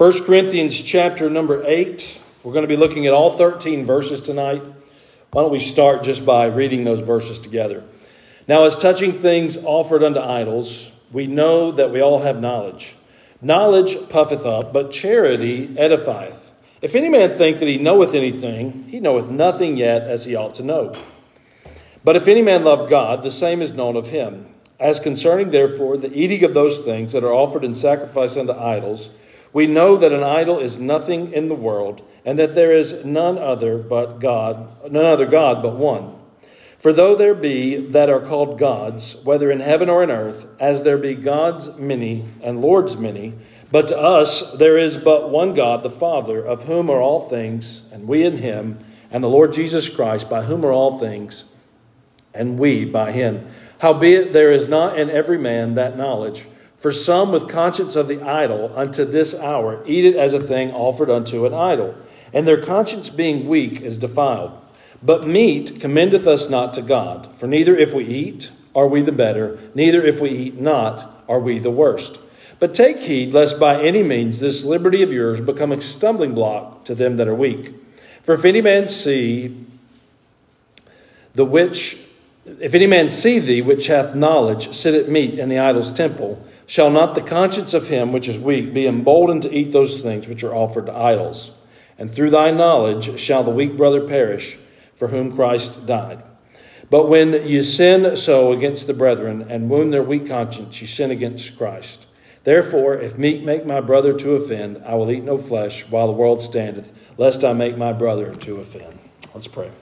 1 Corinthians chapter number 8. We're going to be looking at all 13 verses tonight. Why don't we start just by reading those verses together? Now, as touching things offered unto idols, we know that we all have knowledge. Knowledge puffeth up, but charity edifieth. If any man think that he knoweth anything, he knoweth nothing yet as he ought to know. But if any man love God, the same is known of him. As concerning, therefore, the eating of those things that are offered in sacrifice unto idols, we know that an idol is nothing in the world, and that there is none other but God, none other God but one. For though there be that are called gods, whether in heaven or in earth, as there be gods many and lords many, but to us there is but one God, the Father, of whom are all things, and we in him, and the Lord Jesus Christ, by whom are all things, and we by him. Howbeit there is not in every man that knowledge. For some with conscience of the idol unto this hour eat it as a thing offered unto an idol, and their conscience being weak is defiled. But meat commendeth us not to God, for neither if we eat are we the better, neither if we eat not are we the worst. But take heed lest by any means this liberty of yours become a stumbling block to them that are weak. For if any man see the which if any man see thee which hath knowledge sit at meat in the idol's temple, Shall not the conscience of him which is weak be emboldened to eat those things which are offered to idols? And through thy knowledge shall the weak brother perish, for whom Christ died. But when you sin so against the brethren and wound their weak conscience, you sin against Christ. Therefore, if meat make my brother to offend, I will eat no flesh while the world standeth, lest I make my brother to offend. Let's pray.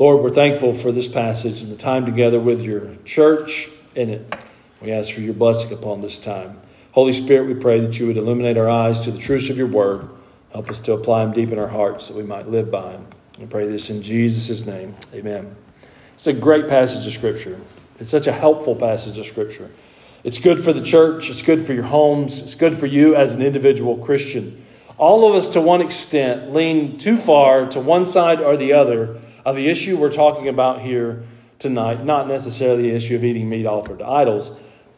Lord, we're thankful for this passage and the time together with your church in it. We ask for your blessing upon this time. Holy Spirit, we pray that you would illuminate our eyes to the truths of your word. Help us to apply them deep in our hearts that we might live by them. We pray this in Jesus' name. Amen. It's a great passage of Scripture. It's such a helpful passage of Scripture. It's good for the church, it's good for your homes, it's good for you as an individual Christian. All of us, to one extent, lean too far to one side or the other of the issue we're talking about here tonight, not necessarily the issue of eating meat offered to idols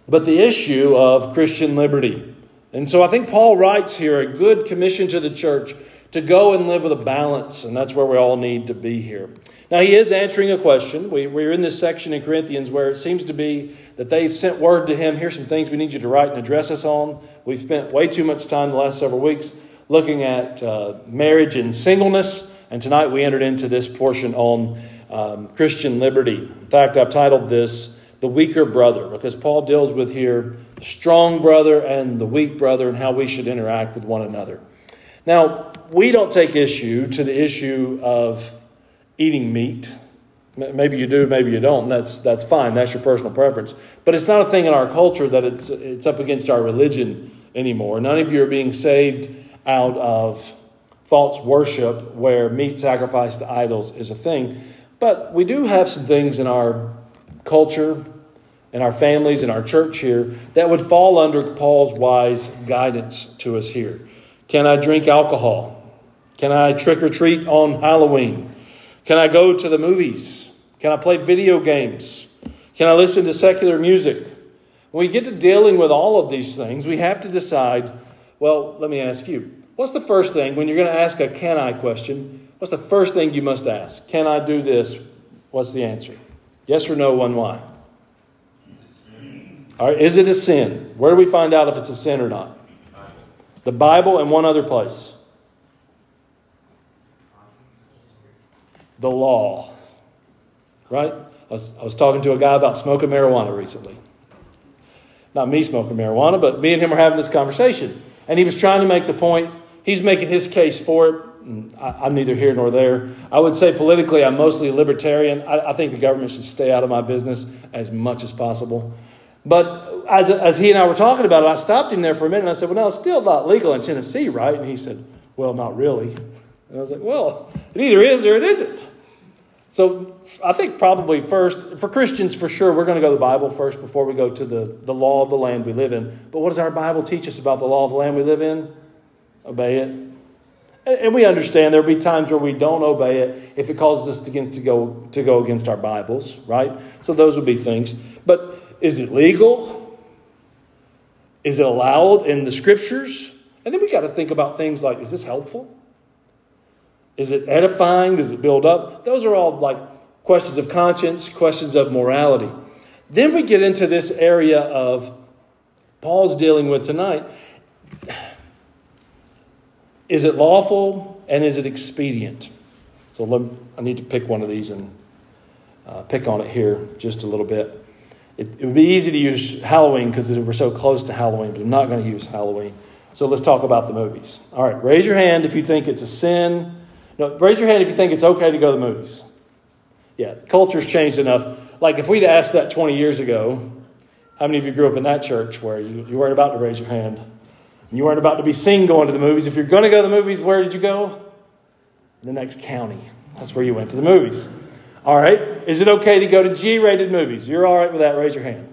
but the issue of Christian liberty. And so I think Paul writes here a good commission to the church to go and live with a balance, and that's where we all need to be here. Now, he is answering a question. We, we're in this section in Corinthians where it seems to be that they've sent word to him here's some things we need you to write and address us on. We've spent way too much time the last several weeks looking at uh, marriage and singleness, and tonight we entered into this portion on um, Christian liberty. In fact, I've titled this the weaker brother, because Paul deals with here the strong brother and the weak brother and how we should interact with one another. Now, we don't take issue to the issue of eating meat. Maybe you do, maybe you don't. That's, that's fine. That's your personal preference. But it's not a thing in our culture that it's, it's up against our religion anymore. None of you are being saved out of false worship where meat sacrificed to idols is a thing. But we do have some things in our culture, in our families, and our church here, that would fall under Paul's wise guidance to us here. Can I drink alcohol? Can I trick or treat on Halloween? Can I go to the movies? Can I play video games? Can I listen to secular music? When we get to dealing with all of these things, we have to decide well, let me ask you what's the first thing when you're going to ask a can I question? What's the first thing you must ask? Can I do this? What's the answer? Yes or no, one why? All right, is it a sin? Where do we find out if it's a sin or not? The Bible and one other place. The law. Right? I was, I was talking to a guy about smoking marijuana recently. Not me smoking marijuana, but me and him were having this conversation. And he was trying to make the point, he's making his case for it. I, am neither here nor there. I would say politically, I'm mostly libertarian. I, I think the government should stay out of my business as much as possible. But as, as he and I were talking about it, I stopped him there for a minute and I said, Well, no, it's still not legal in Tennessee, right? And he said, Well, not really. And I was like, Well, it either is or it isn't. So I think probably first, for Christians, for sure, we're going to go to the Bible first before we go to the, the law of the land we live in. But what does our Bible teach us about the law of the land we live in? Obey it. And we understand there'll be times where we don't obey it if it causes us to, get, to, go, to go against our Bibles, right? So those would be things. But is it legal? Is it allowed in the scriptures? And then we got to think about things like is this helpful? Is it edifying? Does it build up? Those are all like questions of conscience, questions of morality. Then we get into this area of Paul's dealing with tonight. Is it lawful and is it expedient? So let, I need to pick one of these and uh, pick on it here just a little bit. It, it would be easy to use Halloween because we're so close to Halloween, but I'm not going to use Halloween. So let's talk about the movies. All right, raise your hand if you think it's a sin. No, raise your hand if you think it's okay to go to the movies. Yeah, culture's changed enough. Like if we'd asked that 20 years ago, how many of you grew up in that church where you, you weren't about to raise your hand? And you weren't about to be seen going to the movies. If you're going to go to the movies, where did you go? The next county. That's where you went to the movies. All right. Is it okay to go to G rated movies? You're all right with that? Raise your hand.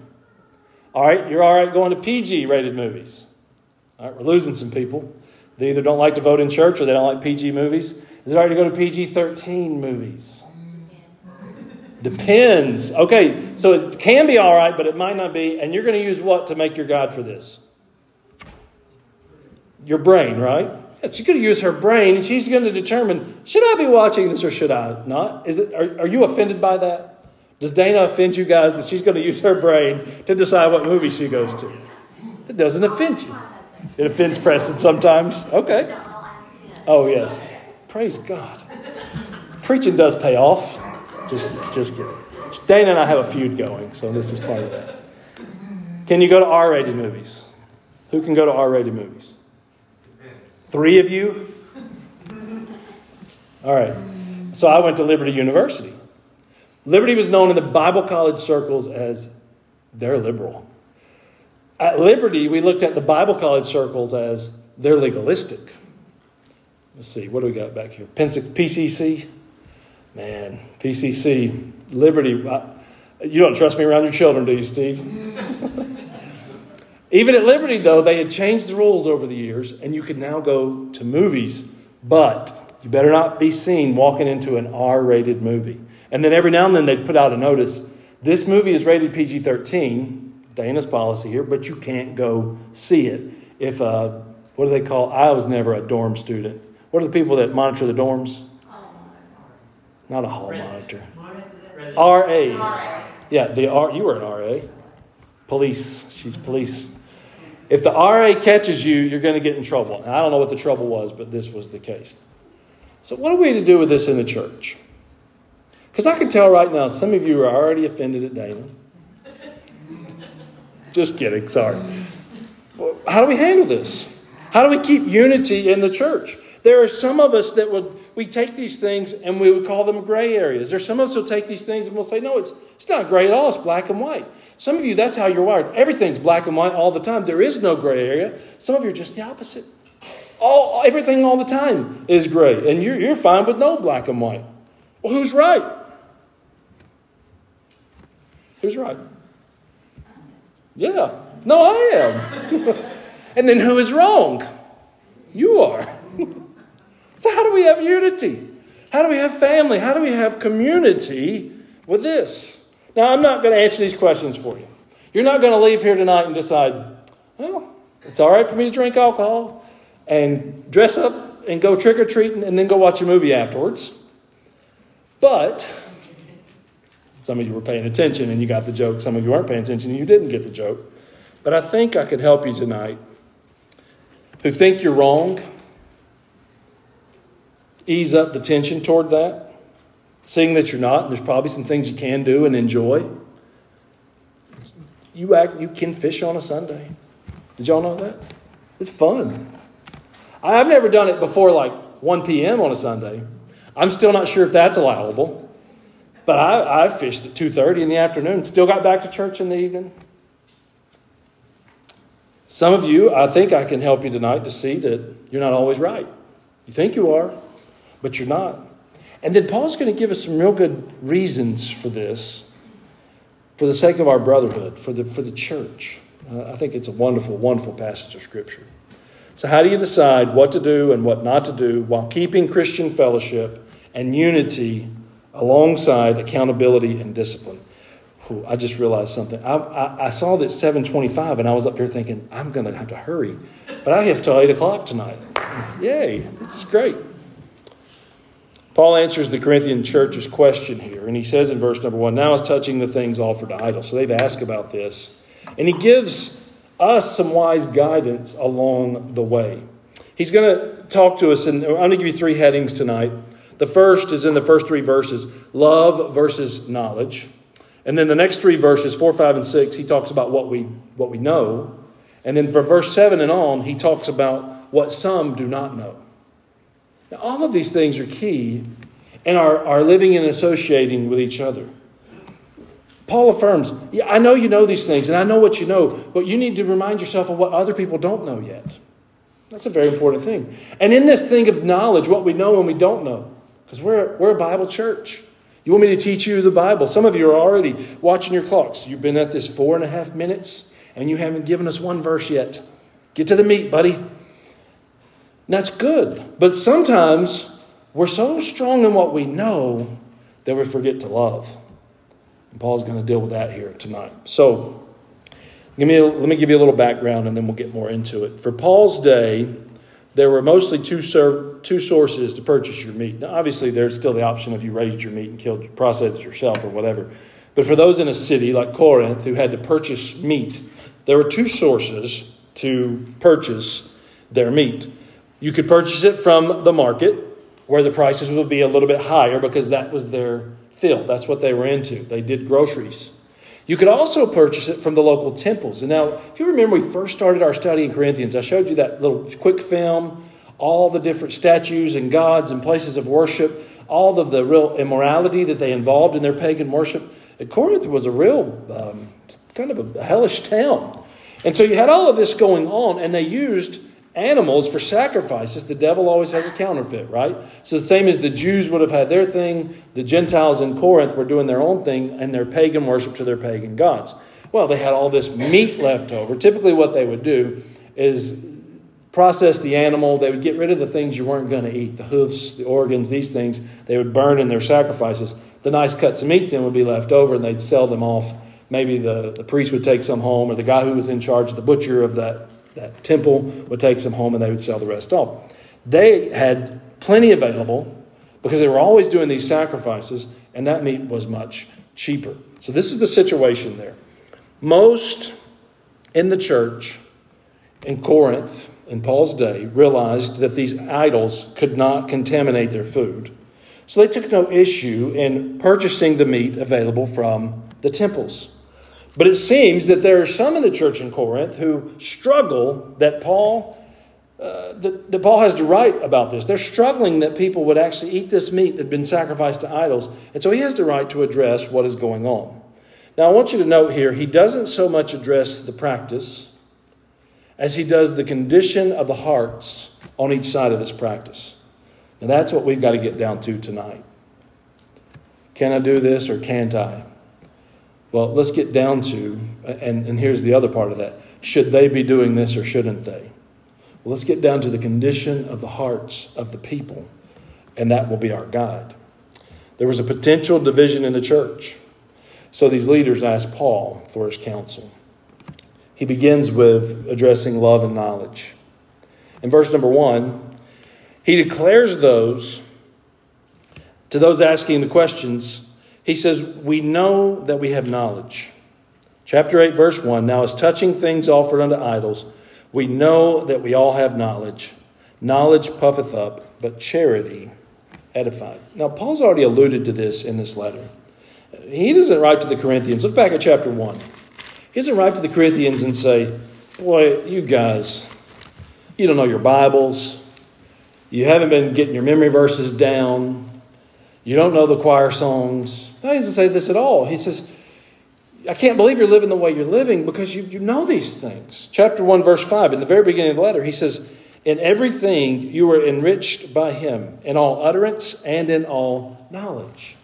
All right. You're all right going to PG rated movies? All right. We're losing some people. They either don't like to vote in church or they don't like PG movies. Is it all right to go to PG 13 movies? Depends. Okay, so it can be all right, but it might not be. And you're going to use what to make your God for this? Your brain, right? She's going to use her brain and she's going to determine should I be watching this or should I not? Is it, are, are you offended by that? Does Dana offend you guys that she's going to use her brain to decide what movie she goes to? It doesn't offend you. It offends Preston sometimes. Okay. Oh, yes. Praise God. Preaching does pay off. Just, just kidding. Dana and I have a feud going, so this is part of that. Can you go to R rated movies? Who can go to R rated movies? Three of you? All right. So I went to Liberty University. Liberty was known in the Bible college circles as they're liberal. At Liberty, we looked at the Bible college circles as they're legalistic. Let's see, what do we got back here? PCC? Man, PCC, Liberty. You don't trust me around your children, do you, Steve? Even at Liberty, though, they had changed the rules over the years, and you could now go to movies, but you better not be seen walking into an R rated movie. And then every now and then they'd put out a notice this movie is rated PG 13, Dana's policy here, but you can't go see it. If, uh, what do they call? I was never a dorm student. What are the people that monitor the dorms? Not a hall monitor. RAs. Yeah, the R. You were an RA. Police. She's police. If the RA catches you, you're going to get in trouble. I don't know what the trouble was, but this was the case. So, what are we to do with this in the church? Because I can tell right now, some of you are already offended at Dana. Just kidding, sorry. How do we handle this? How do we keep unity in the church? There are some of us that would we take these things and we would call them gray areas. There's some of us who'll take these things and we'll say, no, it's it's not gray at all, it's black and white. Some of you, that's how you're wired. Everything's black and white all the time. There is no gray area. Some of you are just the opposite. All, everything all the time is gray. And you're, you're fine with no black and white. Well, who's right? Who's right? Yeah. No, I am. and then who is wrong? You are. so, how do we have unity? How do we have family? How do we have community with this? Now, I'm not going to answer these questions for you. You're not going to leave here tonight and decide, well, it's all right for me to drink alcohol and dress up and go trick or treating and then go watch a movie afterwards. But some of you were paying attention and you got the joke. Some of you weren't paying attention and you didn't get the joke. But I think I could help you tonight who think you're wrong. Ease up the tension toward that seeing that you're not, there's probably some things you can do and enjoy. You act, you can fish on a Sunday. Did y'all know that? It's fun. I've never done it before like 1 p.m. on a Sunday. I'm still not sure if that's allowable. But I, I fished at 2.30 in the afternoon, still got back to church in the evening. Some of you, I think I can help you tonight to see that you're not always right. You think you are, but you're not. And then Paul's going to give us some real good reasons for this, for the sake of our brotherhood, for the, for the church. Uh, I think it's a wonderful, wonderful passage of Scripture. So, how do you decide what to do and what not to do while keeping Christian fellowship and unity alongside accountability and discipline? Whew, I just realized something. I, I, I saw that 725, and I was up here thinking, I'm going to have to hurry but I have till 8 o'clock tonight. Yay, this is great. Paul answers the Corinthian church's question here, and he says in verse number 1 Now is touching the things offered to idols. So they've asked about this. And he gives us some wise guidance along the way. He's going to talk to us, and I'm going to give you three headings tonight. The first is in the first three verses love versus knowledge. And then the next three verses, 4, 5, and 6, he talks about what we, what we know. And then for verse 7 and on, he talks about what some do not know. Now, all of these things are key and our, our living and associating with each other. Paul affirms, yeah, I know you know these things, and I know what you know, but you need to remind yourself of what other people don't know yet. That's a very important thing. And in this thing of knowledge, what we know and we don't know, because we're, we're a Bible church. You want me to teach you the Bible? Some of you are already watching your clocks. You've been at this four and a half minutes, and you haven't given us one verse yet. Get to the meat, buddy. That's good. But sometimes we're so strong in what we know that we forget to love. And Paul's going to deal with that here tonight. So, let me, let me give you a little background and then we'll get more into it. For Paul's day, there were mostly two, serv- two sources to purchase your meat. Now, obviously, there's still the option if you raised your meat and killed, processed it yourself or whatever. But for those in a city like Corinth who had to purchase meat, there were two sources to purchase their meat. You could purchase it from the market, where the prices would be a little bit higher because that was their field. That's what they were into. They did groceries. You could also purchase it from the local temples. And now, if you remember, we first started our study in Corinthians. I showed you that little quick film, all the different statues and gods and places of worship, all of the real immorality that they involved in their pagan worship. Corinth was a real um, kind of a hellish town. And so you had all of this going on, and they used animals for sacrifices, the devil always has a counterfeit, right? So the same as the Jews would have had their thing, the Gentiles in Corinth were doing their own thing and their pagan worship to their pagan gods. Well, they had all this meat left over. Typically, what they would do is process the animal. They would get rid of the things you weren't going to eat the hoofs, the organs, these things. They would burn in their sacrifices. The nice cuts of meat then would be left over and they'd sell them off. Maybe the, the priest would take some home, or the guy who was in charge, of the butcher of that that temple would take some home and they would sell the rest off. They had plenty available because they were always doing these sacrifices, and that meat was much cheaper. So, this is the situation there. Most in the church in Corinth in Paul's day realized that these idols could not contaminate their food. So, they took no issue in purchasing the meat available from the temples. But it seems that there are some in the church in Corinth who struggle that Paul uh, that, that Paul has to write about this. They're struggling that people would actually eat this meat that had been sacrificed to idols. And so he has the right to address what is going on. Now, I want you to note here, he doesn't so much address the practice as he does the condition of the hearts on each side of this practice. Now, that's what we've got to get down to tonight. Can I do this or can't I? Well, let's get down to, and, and here's the other part of that should they be doing this or shouldn't they? Well, let's get down to the condition of the hearts of the people, and that will be our guide. There was a potential division in the church. So these leaders asked Paul for his counsel. He begins with addressing love and knowledge. In verse number one, he declares those to those asking the questions he says, We know that we have knowledge. Chapter 8, verse 1 Now, as touching things offered unto idols, we know that we all have knowledge. Knowledge puffeth up, but charity edified. Now, Paul's already alluded to this in this letter. He doesn't write to the Corinthians. Look back at chapter 1. He doesn't write to the Corinthians and say, Boy, you guys, you don't know your Bibles. You haven't been getting your memory verses down. You don't know the choir songs. No, he doesn't say this at all. He says, I can't believe you're living the way you're living because you, you know these things. Chapter 1, verse 5, in the very beginning of the letter, he says, In everything you were enriched by him, in all utterance and in all knowledge.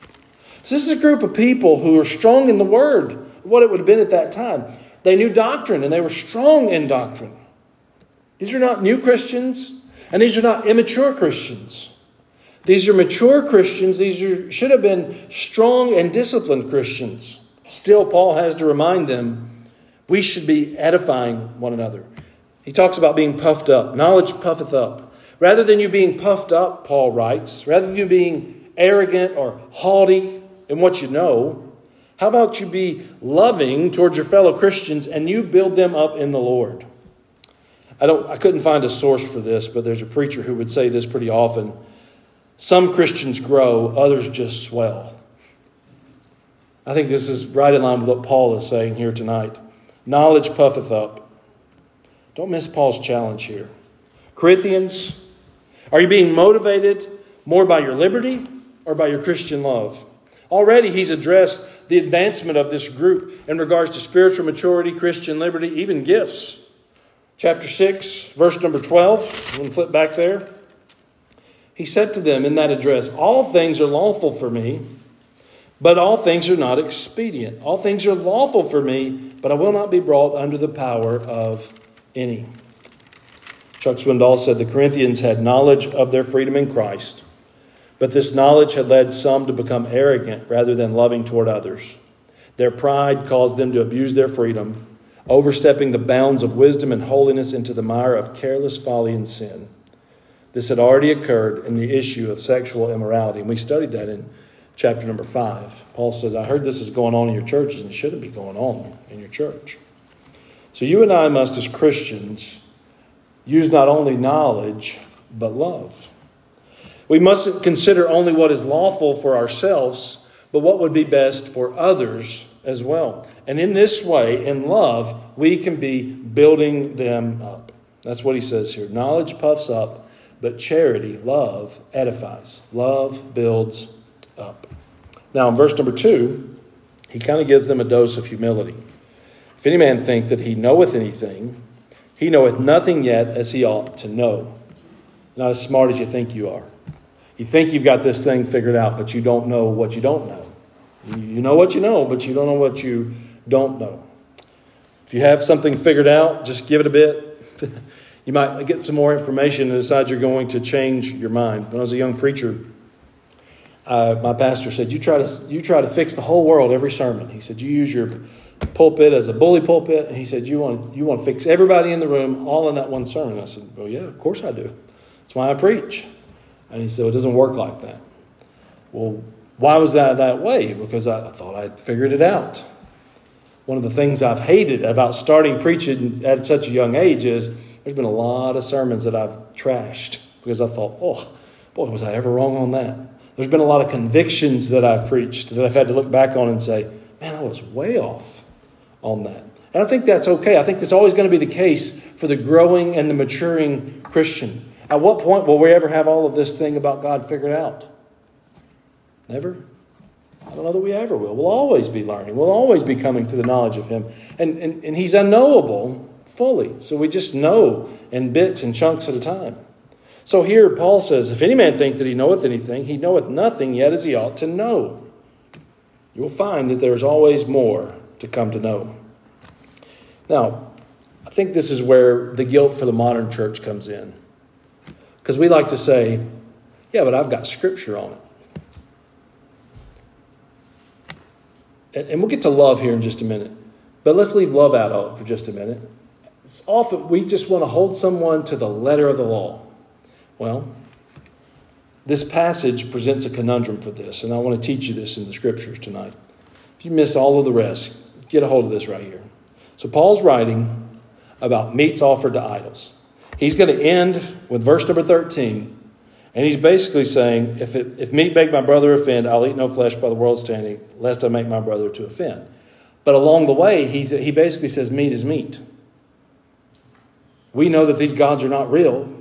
So, this is a group of people who are strong in the word, what it would have been at that time. They knew doctrine and they were strong in doctrine. These are not new Christians and these are not immature Christians. These are mature Christians. These are, should have been strong and disciplined Christians. Still, Paul has to remind them we should be edifying one another. He talks about being puffed up. Knowledge puffeth up. Rather than you being puffed up, Paul writes, rather than you being arrogant or haughty in what you know, how about you be loving towards your fellow Christians and you build them up in the Lord? I don't I couldn't find a source for this, but there's a preacher who would say this pretty often. Some Christians grow, others just swell. I think this is right in line with what Paul is saying here tonight. Knowledge puffeth up. Don't miss Paul's challenge here. Corinthians, are you being motivated more by your liberty or by your Christian love? Already he's addressed the advancement of this group in regards to spiritual maturity, Christian liberty, even gifts. Chapter 6, verse number 12. I'm going to flip back there. He said to them in that address, All things are lawful for me, but all things are not expedient. All things are lawful for me, but I will not be brought under the power of any. Chuck Swindoll said the Corinthians had knowledge of their freedom in Christ, but this knowledge had led some to become arrogant rather than loving toward others. Their pride caused them to abuse their freedom, overstepping the bounds of wisdom and holiness into the mire of careless folly and sin. This had already occurred in the issue of sexual immorality, and we studied that in chapter number five. Paul said, I heard this is going on in your churches, and it shouldn't be going on in your church. So you and I must, as Christians, use not only knowledge, but love. We mustn't consider only what is lawful for ourselves, but what would be best for others as well. And in this way, in love, we can be building them up. That's what he says here. Knowledge puffs up, but charity, love, edifies. Love builds up. Now, in verse number two, he kind of gives them a dose of humility. If any man think that he knoweth anything, he knoweth nothing yet as he ought to know. Not as smart as you think you are. You think you've got this thing figured out, but you don't know what you don't know. You know what you know, but you don't know what you don't know. If you have something figured out, just give it a bit. You might get some more information and decide you're going to change your mind. When I was a young preacher, uh, my pastor said, you try, to, you try to fix the whole world every sermon. He said, You use your pulpit as a bully pulpit. And he said, you want, you want to fix everybody in the room all in that one sermon. I said, Well, yeah, of course I do. That's why I preach. And he said, well, It doesn't work like that. Well, why was that that way? Because I, I thought I'd figured it out. One of the things I've hated about starting preaching at such a young age is there's been a lot of sermons that I've trashed because I thought, oh, boy, was I ever wrong on that. There's been a lot of convictions that I've preached that I've had to look back on and say, man, I was way off on that. And I think that's okay. I think that's always going to be the case for the growing and the maturing Christian. At what point will we ever have all of this thing about God figured out? Never. I don't know that we ever will. We'll always be learning. We'll always be coming to the knowledge of Him. And, and, and He's unknowable fully. So we just know in bits and chunks at a time. So here Paul says, If any man think that he knoweth anything, he knoweth nothing yet as he ought to know. You will find that there is always more to come to know. Now, I think this is where the guilt for the modern church comes in. Because we like to say, yeah, but I've got scripture on it. And we'll get to love here in just a minute. But let's leave love out of it for just a minute. It's often we just want to hold someone to the letter of the law. Well, this passage presents a conundrum for this, and I want to teach you this in the scriptures tonight. If you miss all of the rest, get a hold of this right here. So, Paul's writing about meats offered to idols. He's going to end with verse number 13, and he's basically saying, If, it, if meat make my brother offend, I'll eat no flesh by the world standing, lest I make my brother to offend. But along the way, he's, he basically says, Meat is meat. We know that these gods are not real,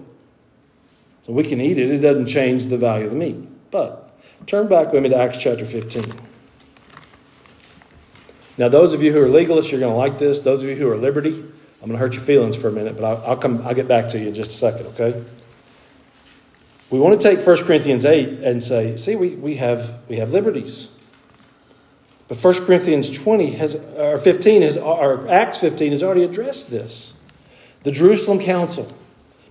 so we can eat it. It doesn't change the value of the meat. But turn back with me to Acts chapter 15. Now, those of you who are legalists, you're going to like this. Those of you who are liberty, I'm going to hurt your feelings for a minute, but I'll, I'll come. I'll get back to you in just a second. Okay? We want to take 1 Corinthians 8 and say, see, we, we have we have liberties. But 1 Corinthians 20 has or 15 has or Acts 15 has already addressed this. The Jerusalem Council.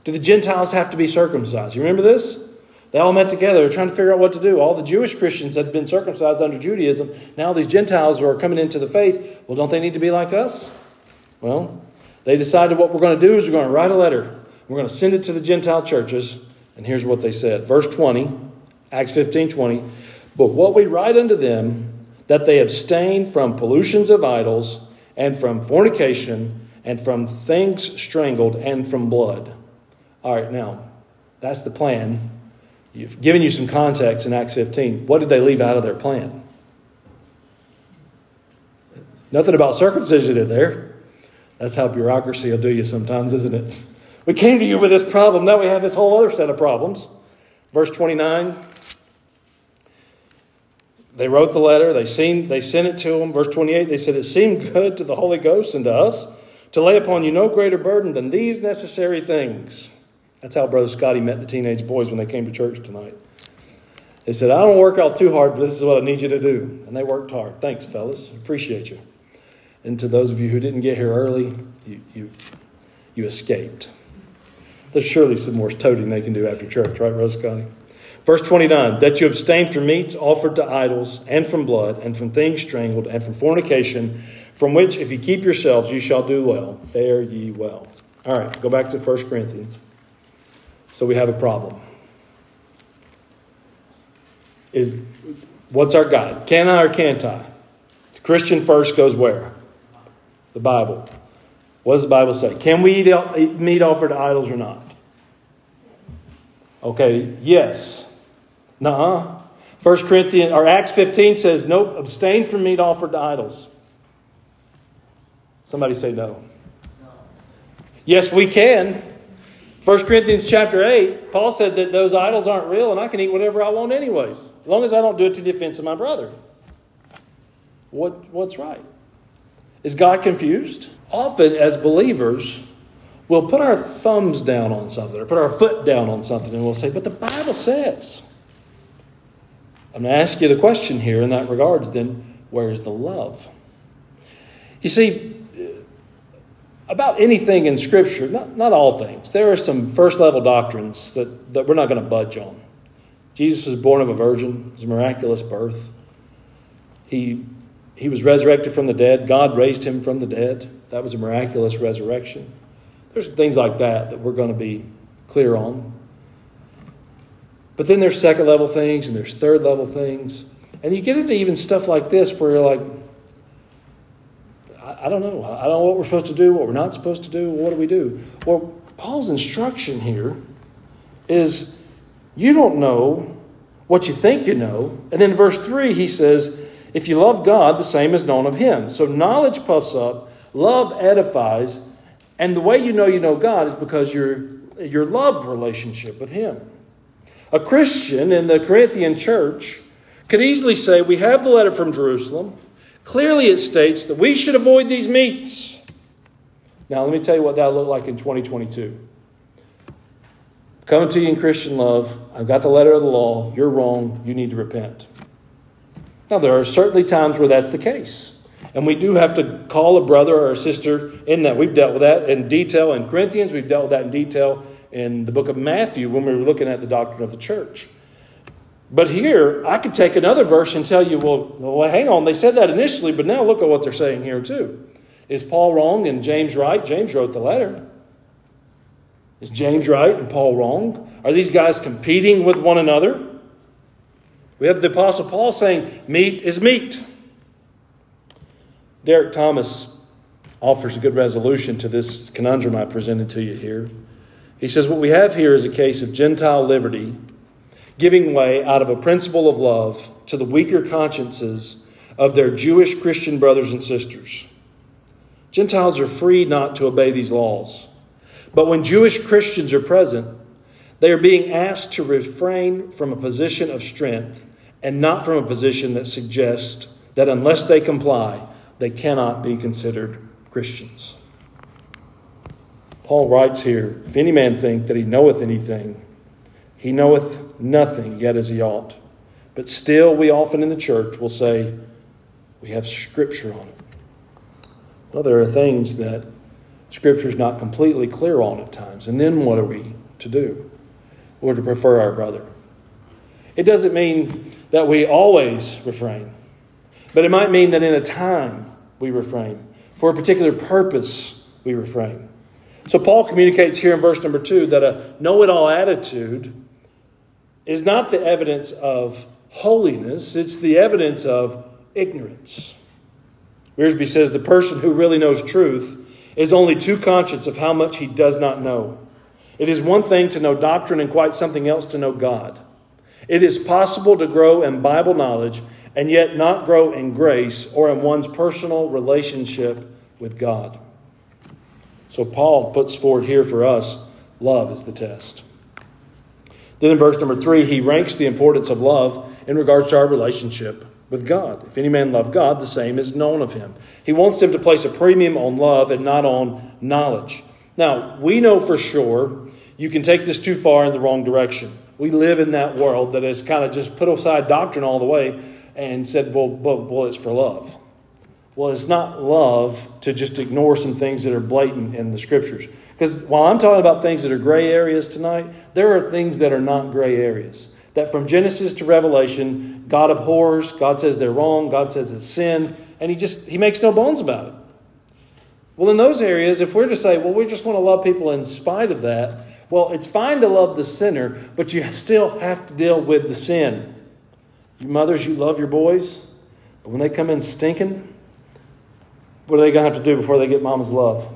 Do the Gentiles have to be circumcised? You remember this? They all met together They're trying to figure out what to do. All the Jewish Christians had been circumcised under Judaism. Now these Gentiles who are coming into the faith, well, don't they need to be like us? Well, They decided what we're going to do is we're going to write a letter. We're going to send it to the Gentile churches. And here's what they said. Verse 20, Acts 15 20. But what we write unto them, that they abstain from pollutions of idols, and from fornication, and from things strangled, and from blood. All right, now, that's the plan. You've given you some context in Acts 15. What did they leave out of their plan? Nothing about circumcision in there. That's how bureaucracy will do you sometimes, isn't it? We came to you with this problem. Now we have this whole other set of problems. Verse 29. They wrote the letter, they, seen, they sent it to him. Verse 28, they said, It seemed good to the Holy Ghost and to us to lay upon you no greater burden than these necessary things. That's how Brother Scotty met the teenage boys when they came to church tonight. They said, I don't work out too hard, but this is what I need you to do. And they worked hard. Thanks, fellas. Appreciate you. And to those of you who didn't get here early, you, you, you escaped. There's surely some more toting they can do after church, right, Rose Scotty? Verse 29 that you abstain from meats offered to idols, and from blood, and from things strangled, and from fornication, from which, if you keep yourselves, you shall do well. Fare ye well. All right, go back to 1 Corinthians. So we have a problem. Is what's our guide? Can I or can't I? The Christian first goes where? The Bible. What does the Bible say? Can we eat meat offered to idols or not? Okay, yes. Nuh-uh. 1 Corinthians or Acts 15 says, nope, abstain from meat offered to idols. Somebody say no. Yes, we can. 1 Corinthians chapter 8, Paul said that those idols aren't real and I can eat whatever I want anyways, as long as I don't do it to the offense of my brother. What, what's right? Is God confused? Often, as believers, we'll put our thumbs down on something or put our foot down on something and we'll say, but the Bible says. I'm going to ask you the question here in that regards then where's the love? You see, about anything in Scripture, not, not all things, there are some first level doctrines that, that we're not going to budge on. Jesus was born of a virgin, it was a miraculous birth. He, he was resurrected from the dead. God raised him from the dead. That was a miraculous resurrection. There's some things like that that we're going to be clear on. But then there's second level things and there's third level things. And you get into even stuff like this where you're like, I, I don't know. I don't know what we're supposed to do, what we're not supposed to do. What do we do? Well, Paul's instruction here is you don't know what you think you know. And then verse 3, he says, If you love God, the same is known of him. So knowledge puffs up, love edifies, and the way you know you know God is because your, your love relationship with him. A Christian in the Corinthian church could easily say, We have the letter from Jerusalem. Clearly, it states that we should avoid these meats. Now, let me tell you what that looked like in 2022. Coming to you in Christian love, I've got the letter of the law. You're wrong. You need to repent. Now, there are certainly times where that's the case. And we do have to call a brother or a sister in that. We've dealt with that in detail in Corinthians, we've dealt with that in detail in the book of Matthew when we were looking at the doctrine of the church. But here, I could take another verse and tell you, well, well, hang on, they said that initially, but now look at what they're saying here too. Is Paul wrong and James right? James wrote the letter. Is James right and Paul wrong? Are these guys competing with one another? We have the Apostle Paul saying, meat is meat. Derek Thomas offers a good resolution to this conundrum I presented to you here. He says, What we have here is a case of Gentile liberty giving way out of a principle of love to the weaker consciences of their Jewish Christian brothers and sisters. Gentiles are free not to obey these laws. But when Jewish Christians are present, they are being asked to refrain from a position of strength and not from a position that suggests that unless they comply, they cannot be considered Christians. Paul writes here If any man think that he knoweth anything, he knoweth nothing yet as he ought. But still, we often in the church will say, we have Scripture on it. Well, there are things that Scripture is not completely clear on at times. And then what are we to do? We're to prefer our brother. It doesn't mean that we always refrain, but it might mean that in a time we refrain. For a particular purpose, we refrain. So Paul communicates here in verse number two that a know it all attitude is not the evidence of holiness, it's the evidence of ignorance. Wiersbe says the person who really knows truth is only too conscious of how much he does not know. It is one thing to know doctrine and quite something else to know God. It is possible to grow in Bible knowledge and yet not grow in grace or in one's personal relationship with God. So Paul puts forward here for us love is the test. Then in verse number three, he ranks the importance of love in regards to our relationship with God. If any man love God, the same is known of him. He wants them to place a premium on love and not on knowledge. Now, we know for sure you can take this too far in the wrong direction. We live in that world that has kind of just put aside doctrine all the way and said, well, well, well it's for love. Well, it's not love to just ignore some things that are blatant in the scriptures. Because while I'm talking about things that are gray areas tonight, there are things that are not gray areas. That from Genesis to Revelation, God abhors, God says they're wrong, God says it's sin, and He just He makes no bones about it. Well, in those areas, if we're to say, well, we just want to love people in spite of that, well, it's fine to love the sinner, but you still have to deal with the sin. You mothers, you love your boys, but when they come in stinking, what are they going to have to do before they get mama's love?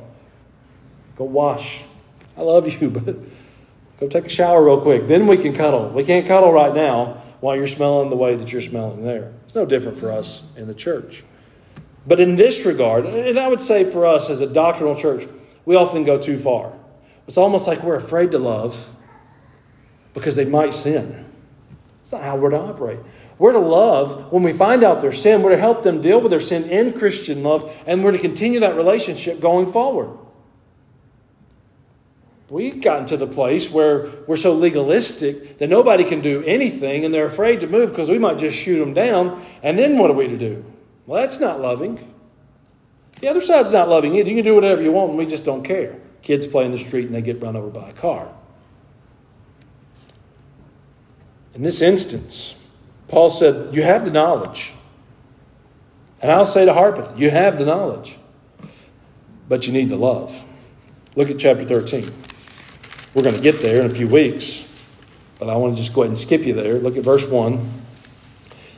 Go wash. I love you, but go take a shower real quick. Then we can cuddle. We can't cuddle right now while you're smelling the way that you're smelling there. It's no different for us in the church. But in this regard, and I would say for us as a doctrinal church, we often go too far. It's almost like we're afraid to love because they might sin. It's not how we're to operate. We're to love when we find out their sin. We're to help them deal with their sin in Christian love, and we're to continue that relationship going forward. We've gotten to the place where we're so legalistic that nobody can do anything, and they're afraid to move because we might just shoot them down. And then what are we to do? Well, that's not loving. The other side's not loving either. You can do whatever you want, and we just don't care. Kids play in the street and they get run over by a car. In this instance, Paul said, You have the knowledge. And I'll say to Harpeth, You have the knowledge, but you need the love. Look at chapter 13. We're going to get there in a few weeks, but I want to just go ahead and skip you there. Look at verse 1.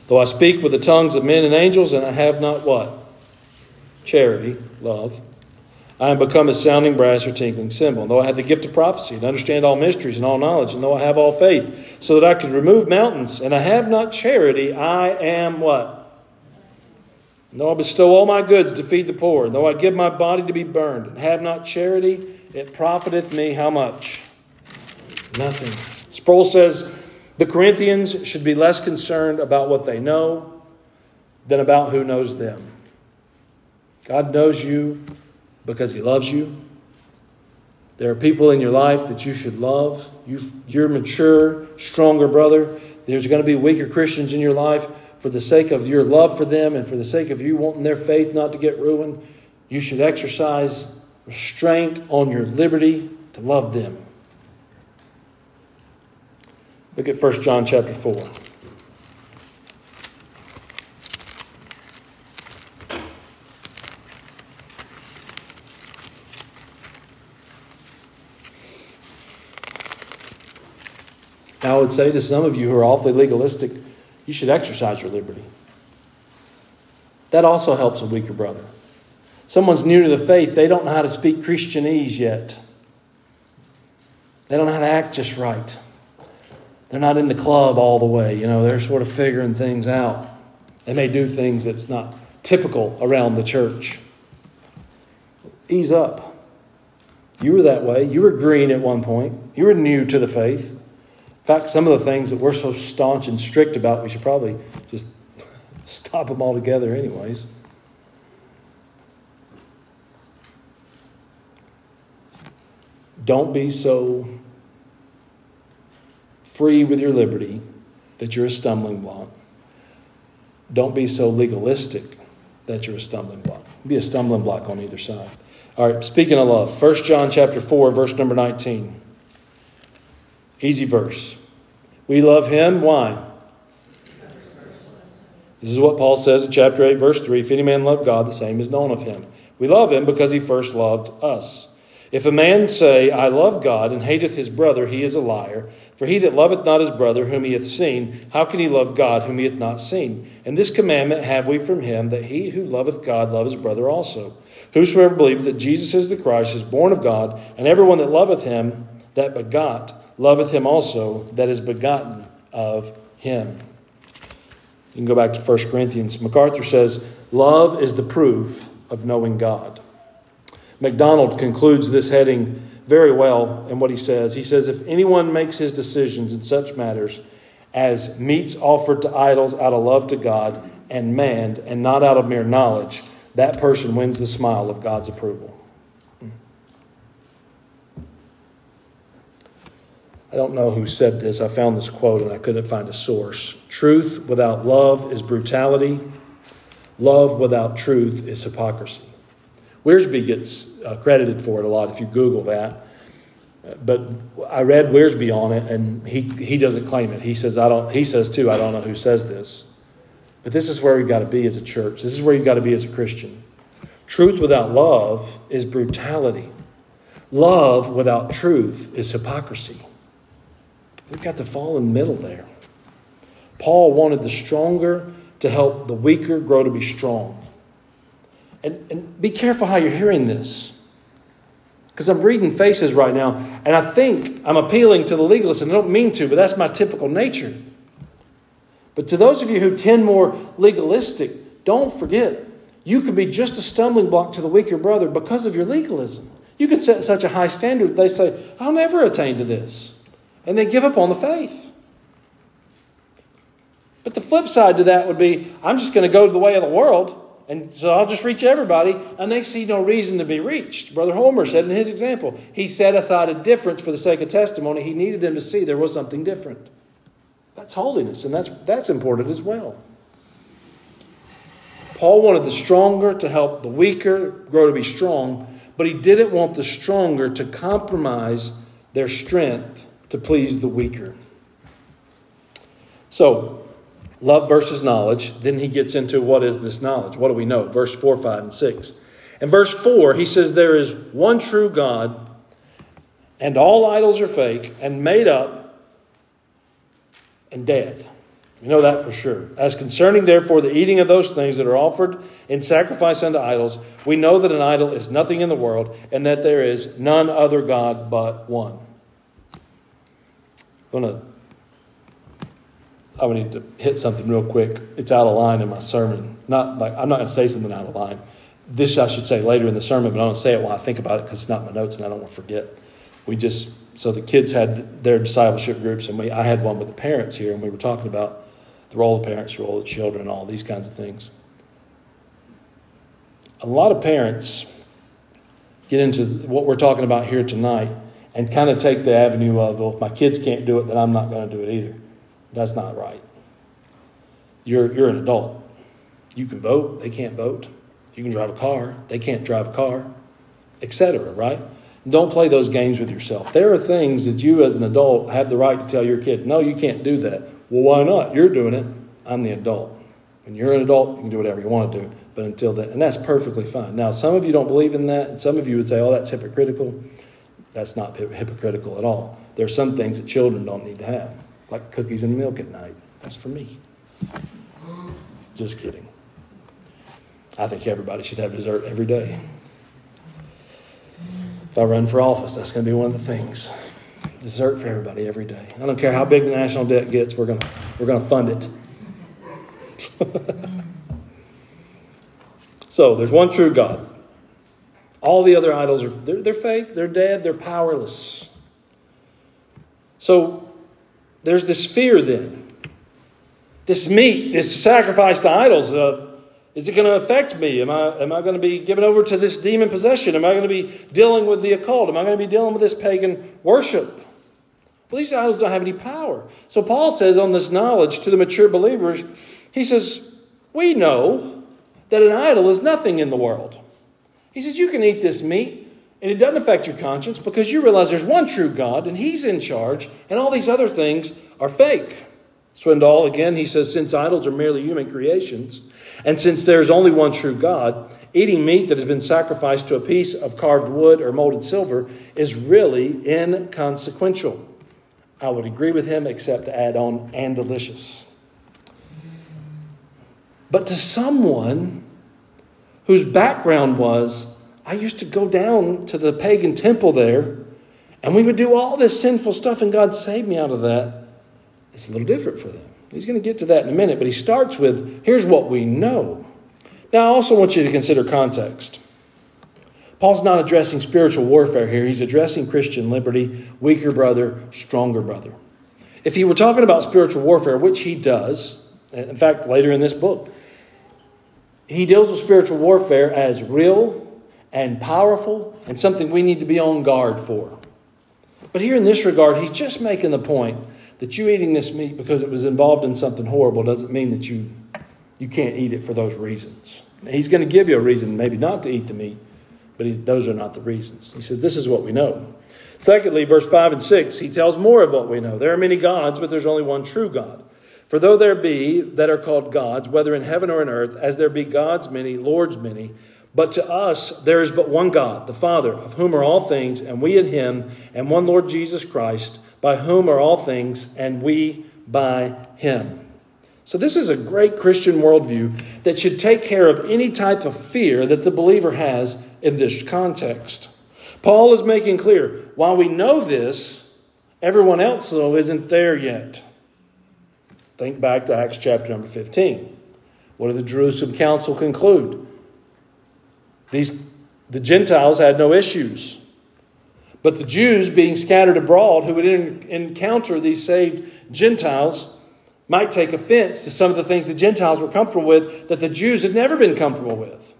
Though I speak with the tongues of men and angels, and I have not what? Charity, love. I am become a sounding brass or tinkling cymbal. And though I have the gift of prophecy and understand all mysteries and all knowledge, and though I have all faith, so that I could remove mountains, and I have not charity, I am what? And though I bestow all my goods to feed the poor, and though I give my body to be burned, and have not charity, it profiteth me how much? Nothing. Sproul says the Corinthians should be less concerned about what they know than about who knows them. God knows you because He loves you. There are people in your life that you should love. You, you're mature, stronger brother. There's going to be weaker Christians in your life. For the sake of your love for them and for the sake of you wanting their faith not to get ruined, you should exercise restraint on your liberty to love them. Look at 1 John chapter 4. I would say to some of you who are awfully legalistic, you should exercise your liberty. That also helps a weaker brother. Someone's new to the faith, they don't know how to speak Christianese yet. They don't know how to act just right. They're not in the club all the way, you know, they're sort of figuring things out. They may do things that's not typical around the church. Ease up. You were that way. You were green at one point. You were new to the faith. In fact, some of the things that we're so staunch and strict about, we should probably just stop them altogether, anyways. Don't be so free with your liberty that you're a stumbling block. Don't be so legalistic that you're a stumbling block. Be a stumbling block on either side. All right, speaking of love, 1 John chapter 4, verse number 19. Easy verse. We love him. Why? This is what Paul says in chapter 8, verse 3 If any man love God, the same is known of him. We love him because he first loved us. If a man say, I love God, and hateth his brother, he is a liar. For he that loveth not his brother whom he hath seen, how can he love God whom he hath not seen? And this commandment have we from him, that he who loveth God love his brother also. Whosoever believeth that Jesus is the Christ is born of God, and everyone that loveth him that begot loveth him also that is begotten of him. You can go back to 1 Corinthians. MacArthur says, Love is the proof of knowing God. MacDonald concludes this heading very well in what he says. He says, If anyone makes his decisions in such matters as meats offered to idols out of love to God and man, and not out of mere knowledge, that person wins the smile of God's approval. I don't know who said this. I found this quote and I couldn't find a source. Truth without love is brutality. Love without truth is hypocrisy. Wiersbe gets uh, credited for it a lot if you Google that. But I read Wiersbe on it, and he, he doesn't claim it. He says, I don't, he says, too, I don't know who says this. But this is where we've got to be as a church. This is where you've got to be as a Christian. Truth without love is brutality. Love without truth is hypocrisy. We've got the middle there. Paul wanted the stronger to help the weaker grow to be strong. And, and be careful how you're hearing this. Because I'm reading faces right now, and I think I'm appealing to the legalists, and I don't mean to, but that's my typical nature. But to those of you who tend more legalistic, don't forget, you could be just a stumbling block to the weaker brother because of your legalism. You could set such a high standard they say, I'll never attain to this. And they give up on the faith. But the flip side to that would be, I'm just going to go the way of the world and so I'll just reach everybody, and they see no reason to be reached. Brother Homer said in his example, he set aside a difference for the sake of testimony. He needed them to see there was something different. That's holiness, and that's, that's important as well. Paul wanted the stronger to help the weaker grow to be strong, but he didn't want the stronger to compromise their strength to please the weaker. So, Love versus knowledge. Then he gets into what is this knowledge? What do we know? Verse 4, 5, and 6. In verse 4, he says, There is one true God, and all idols are fake and made up and dead. We know that for sure. As concerning, therefore, the eating of those things that are offered in sacrifice unto idols, we know that an idol is nothing in the world, and that there is none other God but one. I'm going to I would need to hit something real quick. It's out of line in my sermon. Not like I'm not going to say something out of line. This I should say later in the sermon, but I don't say it while I think about it because it's not my notes and I don't want to forget. We just so the kids had their discipleship groups and we I had one with the parents here and we were talking about the role of parents, the role of children, all these kinds of things. A lot of parents get into what we're talking about here tonight and kind of take the avenue of, well, if my kids can't do it, then I'm not going to do it either. That's not right. You're, you're an adult. You can vote, they can't vote. You can drive a car, they can't drive a car, etc., right? Don't play those games with yourself. There are things that you as an adult have the right to tell your kid, no, you can't do that. Well, why not? You're doing it. I'm the adult. When you're an adult, you can do whatever you want to do. But until then, and that's perfectly fine. Now, some of you don't believe in that, and some of you would say, oh, that's hypocritical. That's not hypocritical at all. There are some things that children don't need to have like cookies and milk at night. That's for me. Just kidding. I think everybody should have dessert every day. If I run for office, that's going to be one of the things. Dessert for everybody every day. I don't care how big the national debt gets, we're going to, we're going to fund it. so there's one true God. All the other idols are they're, they're fake, they're dead, they're powerless. So there's this fear then. This meat, this sacrifice to idols, uh, is it going to affect me? Am I, am I going to be given over to this demon possession? Am I going to be dealing with the occult? Am I going to be dealing with this pagan worship? Well, these idols don't have any power. So Paul says on this knowledge to the mature believers, he says, We know that an idol is nothing in the world. He says, You can eat this meat. And it doesn't affect your conscience because you realize there's one true God and He's in charge, and all these other things are fake. Swindoll, again, he says, since idols are merely human creations, and since there's only one true God, eating meat that has been sacrificed to a piece of carved wood or molded silver is really inconsequential. I would agree with him, except to add on, and delicious. But to someone whose background was, I used to go down to the pagan temple there, and we would do all this sinful stuff, and God saved me out of that, it's a little different for them. He's going to get to that in a minute, but he starts with here's what we know. Now, I also want you to consider context. Paul's not addressing spiritual warfare here, he's addressing Christian liberty, weaker brother, stronger brother. If he were talking about spiritual warfare, which he does, in fact, later in this book, he deals with spiritual warfare as real and powerful and something we need to be on guard for. But here in this regard, he's just making the point that you eating this meat because it was involved in something horrible doesn't mean that you, you can't eat it for those reasons. He's going to give you a reason maybe not to eat the meat, but he, those are not the reasons. He says, This is what we know. Secondly, verse 5 and 6, he tells more of what we know. There are many gods, but there's only one true God. For though there be that are called gods, whether in heaven or in earth, as there be gods many, lords many, but to us there is but one God, the Father, of whom are all things, and we in him, and one Lord Jesus Christ by whom are all things, and we by him. So, this is a great Christian worldview that should take care of any type of fear that the believer has in this context. Paul is making clear while we know this, everyone else, though, isn't there yet. Think back to Acts chapter number 15. What did the Jerusalem council conclude? These, the Gentiles had no issues. But the Jews, being scattered abroad, who would encounter these saved Gentiles, might take offense to some of the things the Gentiles were comfortable with that the Jews had never been comfortable with.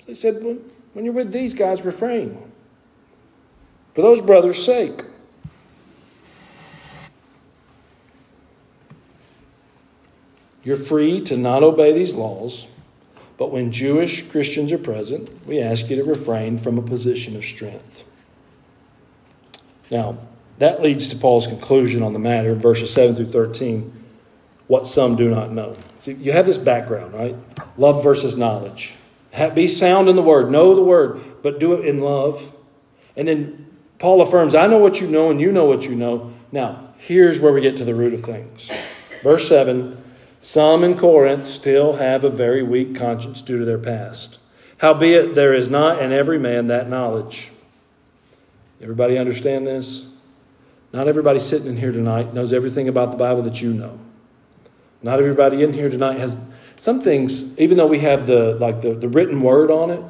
So they said, well, when you're with these guys, refrain. For those brothers' sake. You're free to not obey these laws, but when Jewish Christians are present, we ask you to refrain from a position of strength. Now, that leads to Paul's conclusion on the matter, verses 7 through 13, what some do not know. See, you have this background, right? Love versus knowledge. Be sound in the word, know the word, but do it in love. And then Paul affirms, I know what you know, and you know what you know. Now, here's where we get to the root of things. Verse 7 Some in Corinth still have a very weak conscience due to their past. Howbeit, there is not in every man that knowledge. Everybody understand this? Not everybody sitting in here tonight knows everything about the Bible that you know. Not everybody in here tonight has some things, even though we have the like the, the written word on it,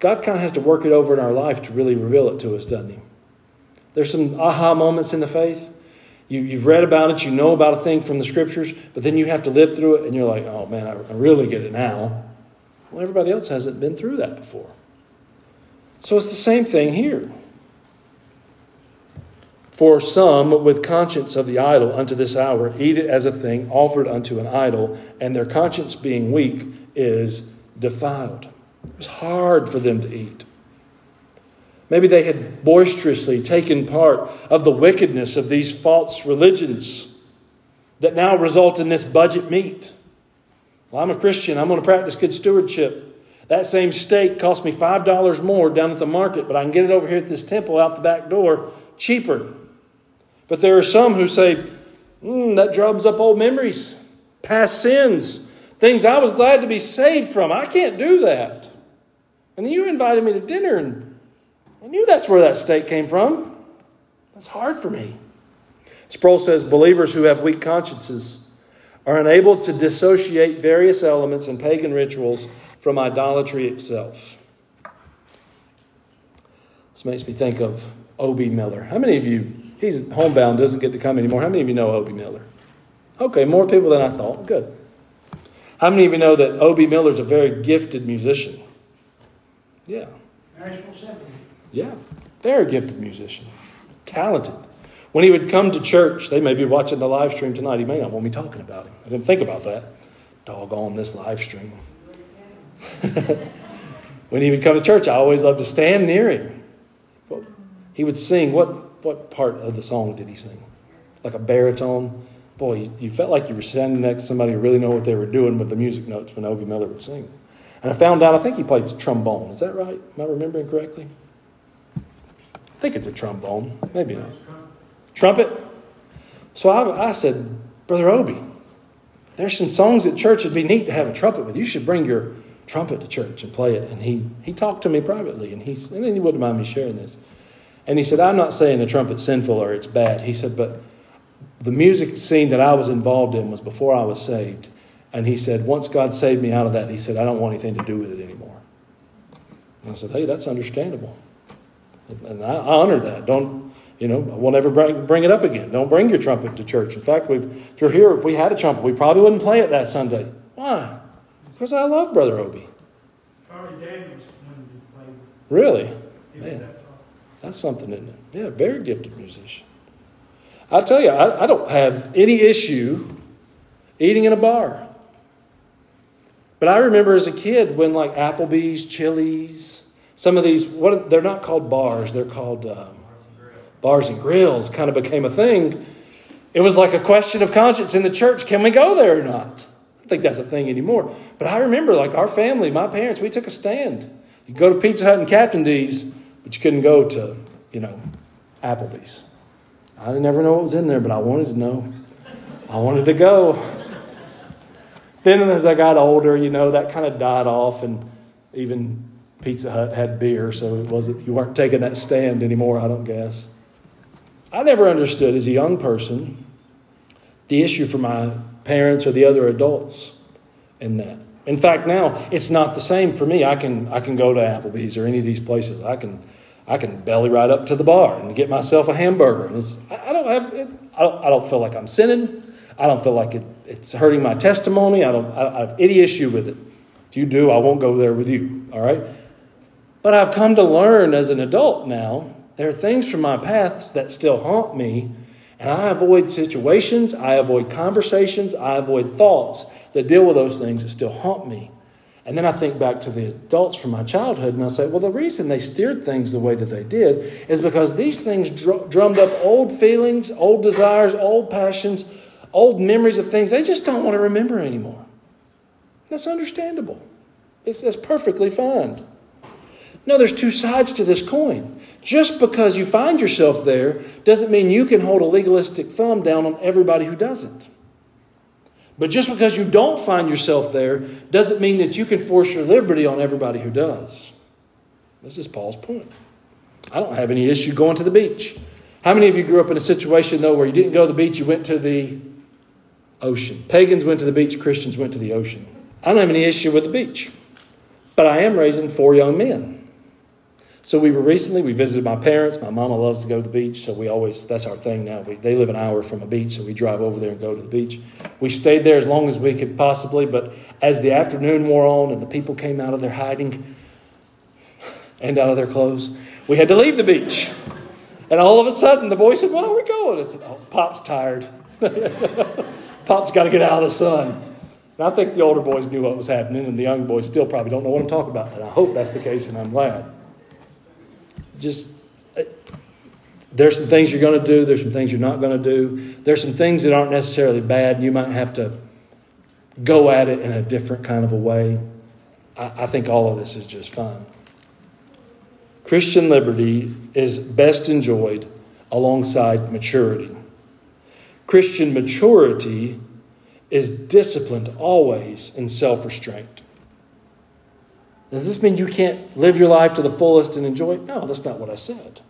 God kind of has to work it over in our life to really reveal it to us, doesn't He? There's some aha moments in the faith. You, you've read about it, you know about a thing from the scriptures, but then you have to live through it, and you're like, oh man, I, I really get it now. Well, everybody else hasn't been through that before. So it's the same thing here. For some, with conscience of the idol unto this hour, eat it as a thing offered unto an idol, and their conscience being weak is defiled. It was hard for them to eat. Maybe they had boisterously taken part of the wickedness of these false religions that now result in this budget meat. Well, I'm a Christian. I'm going to practice good stewardship. That same steak cost me $5 more down at the market, but I can get it over here at this temple out the back door cheaper. But there are some who say, mm, that drums up old memories, past sins, things I was glad to be saved from. I can't do that. And you invited me to dinner, and I knew that's where that state came from. That's hard for me. Sproul says believers who have weak consciences are unable to dissociate various elements in pagan rituals from idolatry itself. This makes me think of O.B. Miller. How many of you He's homebound, doesn't get to come anymore. How many of you know O.B. Miller? Okay, more people than I thought. Good. How many of you know that O.B. Miller's a very gifted musician? Yeah. Yeah, very gifted musician. Talented. When he would come to church, they may be watching the live stream tonight. He may not want me talking about him. I didn't think about that. Doggone this live stream. when he would come to church, I always loved to stand near him. He would sing. What what part of the song did he sing? Like a baritone? Boy, you, you felt like you were standing next to somebody who really knew what they were doing with the music notes when O.B. Miller would sing. And I found out, I think he played trombone. Is that right? Am I remembering correctly? I think it's a trombone. Maybe not. Trumpet? So I, I said, Brother Obie, there's some songs at church that'd be neat to have a trumpet with. You should bring your trumpet to church and play it. And he, he talked to me privately, and, he's, and he wouldn't mind me sharing this. And he said, I'm not saying the trumpet's sinful or it's bad. He said, but the music scene that I was involved in was before I was saved. And he said, once God saved me out of that, he said, I don't want anything to do with it anymore. And I said, hey, that's understandable. And I, honor that. Don't, you know, we'll never bring, bring it up again. Don't bring your trumpet to church. In fact, we, if you're here, if we had a trumpet, we probably wouldn't play it that Sunday. Why? Because I love Brother Obie. Charlie Daniels. Really? Man, that's something, isn't it? Yeah, very gifted musician. I tell you, I, I don't have any issue eating in a bar. But I remember as a kid when like Applebee's, Chili's, some of these, what they're not called bars, they're called um, bars and grills, kind of became a thing. It was like a question of conscience in the church can we go there or not? I don't think that's a thing anymore. But I remember, like our family, my parents, we took a stand. You go to Pizza Hut and Captain D's, but you couldn't go to, you know, Applebee's. I never know what was in there, but I wanted to know. I wanted to go. Then, as I got older, you know, that kind of died off, and even Pizza Hut had beer, so it wasn't you weren't taking that stand anymore. I don't guess. I never understood as a young person the issue for my parents or the other adults in that. In fact, now it's not the same for me. I can I can go to Applebee's or any of these places. I can I can belly right up to the bar and get myself a hamburger, and it's I don't have it, I don't I don't feel like I'm sinning. I don't feel like it, it's hurting my testimony. I don't I, I have any issue with it. If you do, I won't go there with you. All right. But I've come to learn as an adult now, there are things from my past that still haunt me, and I avoid situations, I avoid conversations, I avoid thoughts that deal with those things that still haunt me. And then I think back to the adults from my childhood and I say, well, the reason they steered things the way that they did is because these things dr- drummed up old feelings, old desires, old passions, old memories of things they just don't want to remember anymore. That's understandable. It's, that's perfectly fine. No, there's two sides to this coin. Just because you find yourself there doesn't mean you can hold a legalistic thumb down on everybody who doesn't. But just because you don't find yourself there doesn't mean that you can force your liberty on everybody who does. This is Paul's point. I don't have any issue going to the beach. How many of you grew up in a situation, though, where you didn't go to the beach, you went to the ocean. Pagans went to the beach, Christians went to the ocean. I don't have any issue with the beach, but I am raising four young men. So we were recently, we visited my parents. My mama loves to go to the beach, so we always, that's our thing now. We, they live an hour from a beach, so we drive over there and go to the beach. We stayed there as long as we could possibly, but as the afternoon wore on and the people came out of their hiding and out of their clothes, we had to leave the beach. And all of a sudden, the boy said, Where are we going? I said, Oh, Pop's tired. Pop's got to get out of the sun. And I think the older boys knew what was happening, and the young boys still probably don't know what I'm talking about. And I hope that's the case, and I'm glad. Just uh, there's some things you're going to do, there's some things you're not going to do. There's some things that aren't necessarily bad. You might have to go at it in a different kind of a way. I, I think all of this is just fine. Christian liberty is best enjoyed alongside maturity. Christian maturity is disciplined always in self restraint. Does this mean you can't live your life to the fullest and enjoy it? No, that's not what I said.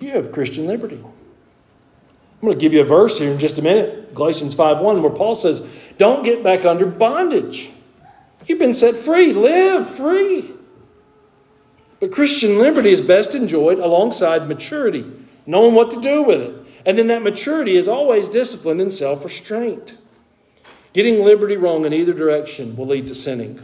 You have Christian liberty. I'm going to give you a verse here in just a minute, Galatians 5:1, where Paul says, Don't get back under bondage. You've been set free. Live free. But Christian liberty is best enjoyed alongside maturity, knowing what to do with it. And then that maturity is always disciplined and self restraint. Getting liberty wrong in either direction will lead to sinning.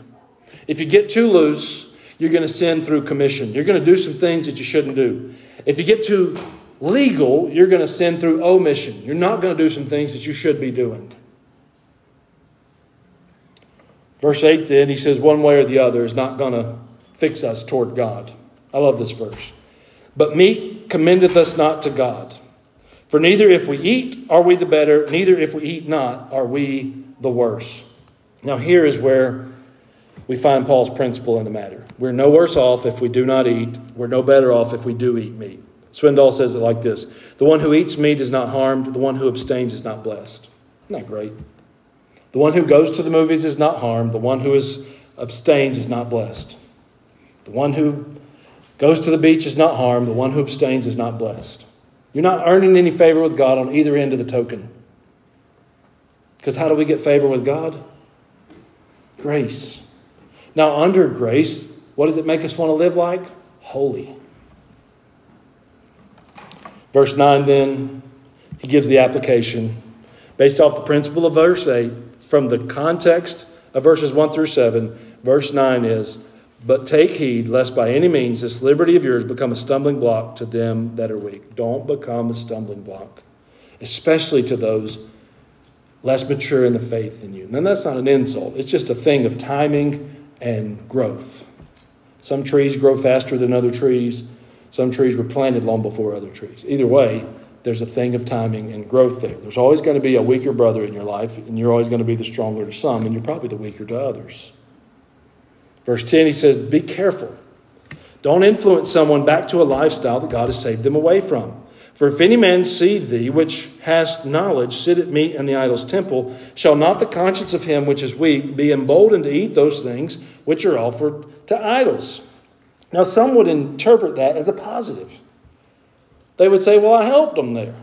If you get too loose, you're going to sin through commission. You're going to do some things that you shouldn't do. If you get too legal, you're going to sin through omission. You're not going to do some things that you should be doing. Verse 8 then, he says, one way or the other is not going to fix us toward God. I love this verse. But meat commendeth us not to God. For neither if we eat are we the better, neither if we eat not are we the worse. Now, here is where we find Paul's principle in the matter. We're no worse off if we do not eat, we're no better off if we do eat meat. Swindoll says it like this The one who eats meat is not harmed, the one who abstains is not blessed. Isn't that great? The one who goes to the movies is not harmed, the one who is, abstains is not blessed. The one who goes to the beach is not harmed, the one who abstains is not blessed. You're not earning any favor with God on either end of the token. Because how do we get favor with God? Grace. Now, under grace, what does it make us want to live like? Holy. Verse 9, then, he gives the application based off the principle of verse 8 from the context of verses 1 through 7. Verse 9 is, But take heed lest by any means this liberty of yours become a stumbling block to them that are weak. Don't become a stumbling block, especially to those less mature in the faith than you. And that's not an insult, it's just a thing of timing and growth. Some trees grow faster than other trees. Some trees were planted long before other trees. Either way, there's a thing of timing and growth there. There's always going to be a weaker brother in your life, and you're always going to be the stronger to some, and you're probably the weaker to others. Verse 10, he says, Be careful. Don't influence someone back to a lifestyle that God has saved them away from. For if any man see thee, which hast knowledge, sit at meat in the idol's temple, shall not the conscience of him which is weak be emboldened to eat those things which are offered to idols? Now, some would interpret that as a positive. They would say, Well, I helped them there.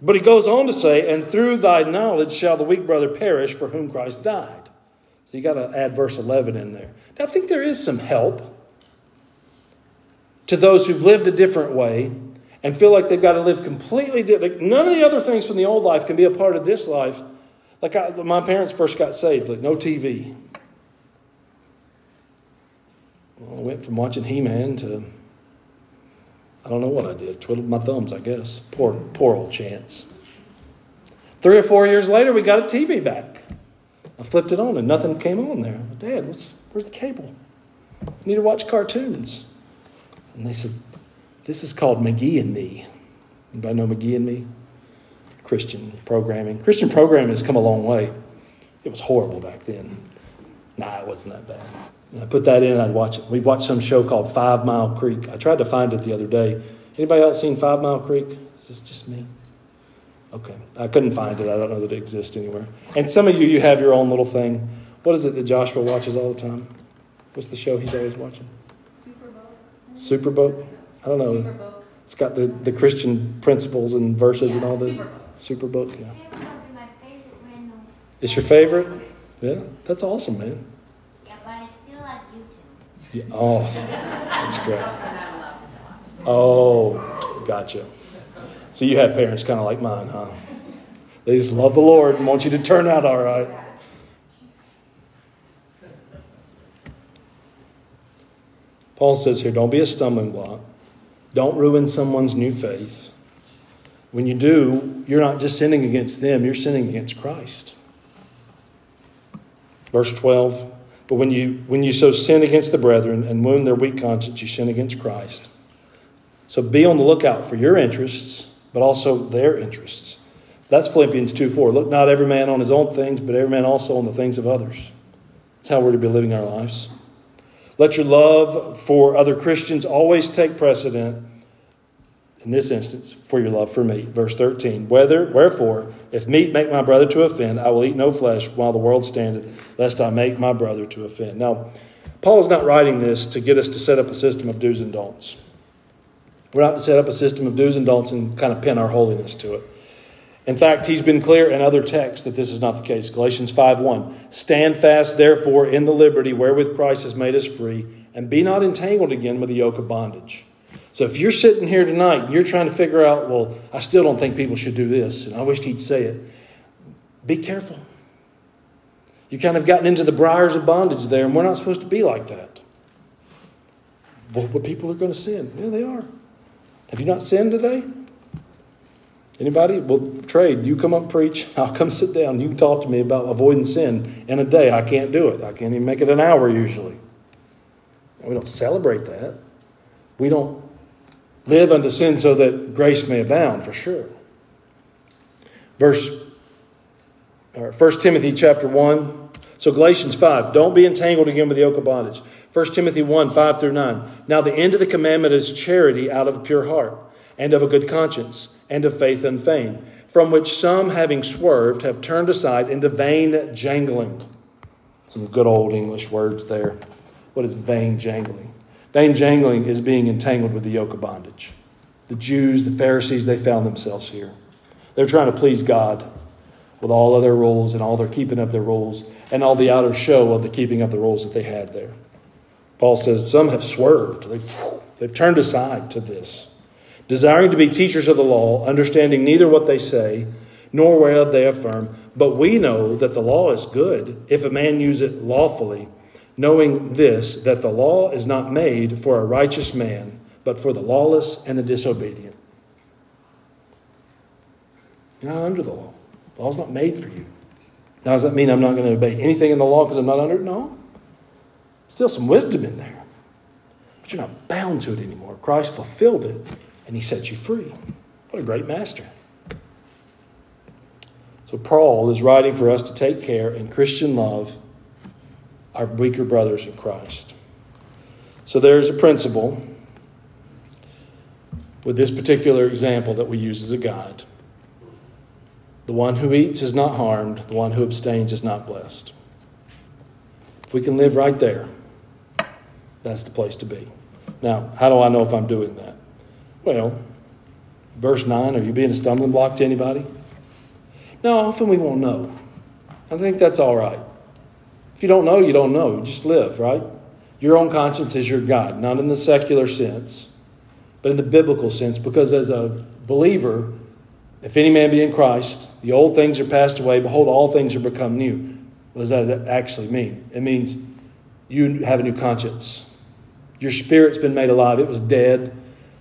But he goes on to say, And through thy knowledge shall the weak brother perish for whom Christ died. So you got to add verse 11 in there. Now, I think there is some help to those who've lived a different way and feel like they've got to live completely different. Like None of the other things from the old life can be a part of this life. Like I, my parents first got saved, like no TV, I went from watching He Man to I don't know what I did. Twiddled my thumbs, I guess. Poor, poor old Chance. Three or four years later, we got a TV back. I flipped it on and nothing came on there. Dad, what's, where's the cable? I need to watch cartoons. And they said, This is called McGee and Me. Anybody know McGee and Me? Christian programming. Christian programming has come a long way. It was horrible back then. Nah, it wasn't that bad. I put that in, I'd watch it. We watched some show called Five Mile Creek. I tried to find it the other day. Anybody else seen Five Mile Creek? Is this just me? Okay. I couldn't find it. I don't know that it exists anywhere. And some of you, you have your own little thing. What is it that Joshua watches all the time? What's the show he's always watching? Superbook. Superbook? I don't know. Superbook. It's got the, the Christian principles and verses and all the Superbook. Superbook, yeah. Sam would be my favorite random. It's your favorite? Yeah, that's awesome, man. Yeah, but I still like YouTube. Yeah. Oh, that's great. Oh, gotcha. So you have parents kind of like mine, huh? They just love the Lord and want you to turn out all right. Paul says here don't be a stumbling block. Don't ruin someone's new faith. When you do, you're not just sinning against them, you're sinning against Christ. Verse 12 But when you, when you so sin against the brethren and wound their weak conscience, you sin against Christ. So be on the lookout for your interests, but also their interests. That's Philippians 2 4. Look not every man on his own things, but every man also on the things of others. That's how we're to be living our lives. Let your love for other Christians always take precedent, in this instance, for your love for me. Verse 13. Whether, wherefore, if meat make my brother to offend, I will eat no flesh while the world standeth, lest I make my brother to offend. Now, Paul is not writing this to get us to set up a system of do's and don'ts. We're not to set up a system of do's and don'ts and kind of pin our holiness to it. In fact, he's been clear in other texts that this is not the case. Galatians 5:1. Stand fast, therefore, in the liberty wherewith Christ has made us free, and be not entangled again with the yoke of bondage. So if you're sitting here tonight and you're trying to figure out, well, I still don't think people should do this, and I wish he'd say it, be careful. You kind of gotten into the briars of bondage there, and we're not supposed to be like that. Well, but people are going to sin. Yeah, they are. Have you not sinned today? Anybody? Well, trade. You come up and preach. I'll come sit down. You talk to me about avoiding sin in a day. I can't do it. I can't even make it an hour usually. We don't celebrate that. We don't live unto sin so that grace may abound, for sure. Verse or 1 Timothy chapter 1. So, Galatians 5, don't be entangled again with the yoke of bondage. 1 Timothy 1, 5 through 9. Now, the end of the commandment is charity out of a pure heart, and of a good conscience, and of faith unfeigned, from which some, having swerved, have turned aside into vain jangling. Some good old English words there. What is vain jangling? Vain jangling is being entangled with the yoke of bondage. The Jews, the Pharisees, they found themselves here. They're trying to please God with all of their rules and all their keeping of their rules and all the outer show of the keeping of the rules that they had there. Paul says some have swerved, they've, they've turned aside to this, desiring to be teachers of the law, understanding neither what they say nor whereof they affirm. But we know that the law is good if a man use it lawfully, knowing this, that the law is not made for a righteous man, but for the lawless and the disobedient. You're not under the law. The law's not made for you. Now, does that mean I'm not going to obey anything in the law because I'm not under it? No. Still some wisdom in there. But you're not bound to it anymore. Christ fulfilled it and he set you free. What a great master. So, Paul is writing for us to take care in Christian love our weaker brothers in Christ. So, there's a principle with this particular example that we use as a guide. The one who eats is not harmed, the one who abstains is not blessed. If we can live right there, that's the place to be. Now, how do I know if I'm doing that? Well, verse 9, are you being a stumbling block to anybody? No, often we won't know. I think that's all right. If you don't know, you don't know. You just live, right? Your own conscience is your guide, not in the secular sense, but in the biblical sense, because as a believer, if any man be in Christ, the old things are passed away. Behold, all things are become new. What does that actually mean? It means you have a new conscience. Your spirit's been made alive. It was dead.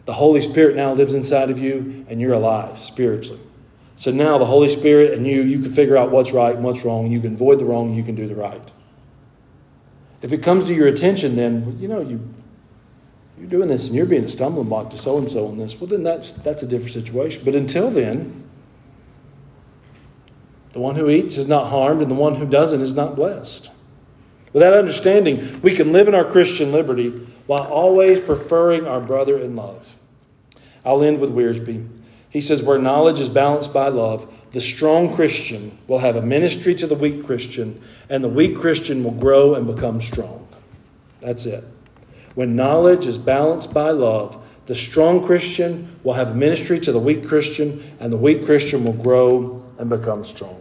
The Holy Spirit now lives inside of you, and you're alive spiritually. So now the Holy Spirit and you, you can figure out what's right and what's wrong. You can avoid the wrong, you can do the right. If it comes to your attention, then, you know, you, you're doing this and you're being a stumbling block to so and so on this, well, then that's, that's a different situation. But until then, the one who eats is not harmed, and the one who doesn't is not blessed. With that understanding, we can live in our Christian liberty while always preferring our brother in love. I'll end with Wiersbe. He says, Where knowledge is balanced by love, the strong Christian will have a ministry to the weak Christian, and the weak Christian will grow and become strong. That's it. When knowledge is balanced by love, the strong Christian will have a ministry to the weak Christian, and the weak Christian will grow and become strong.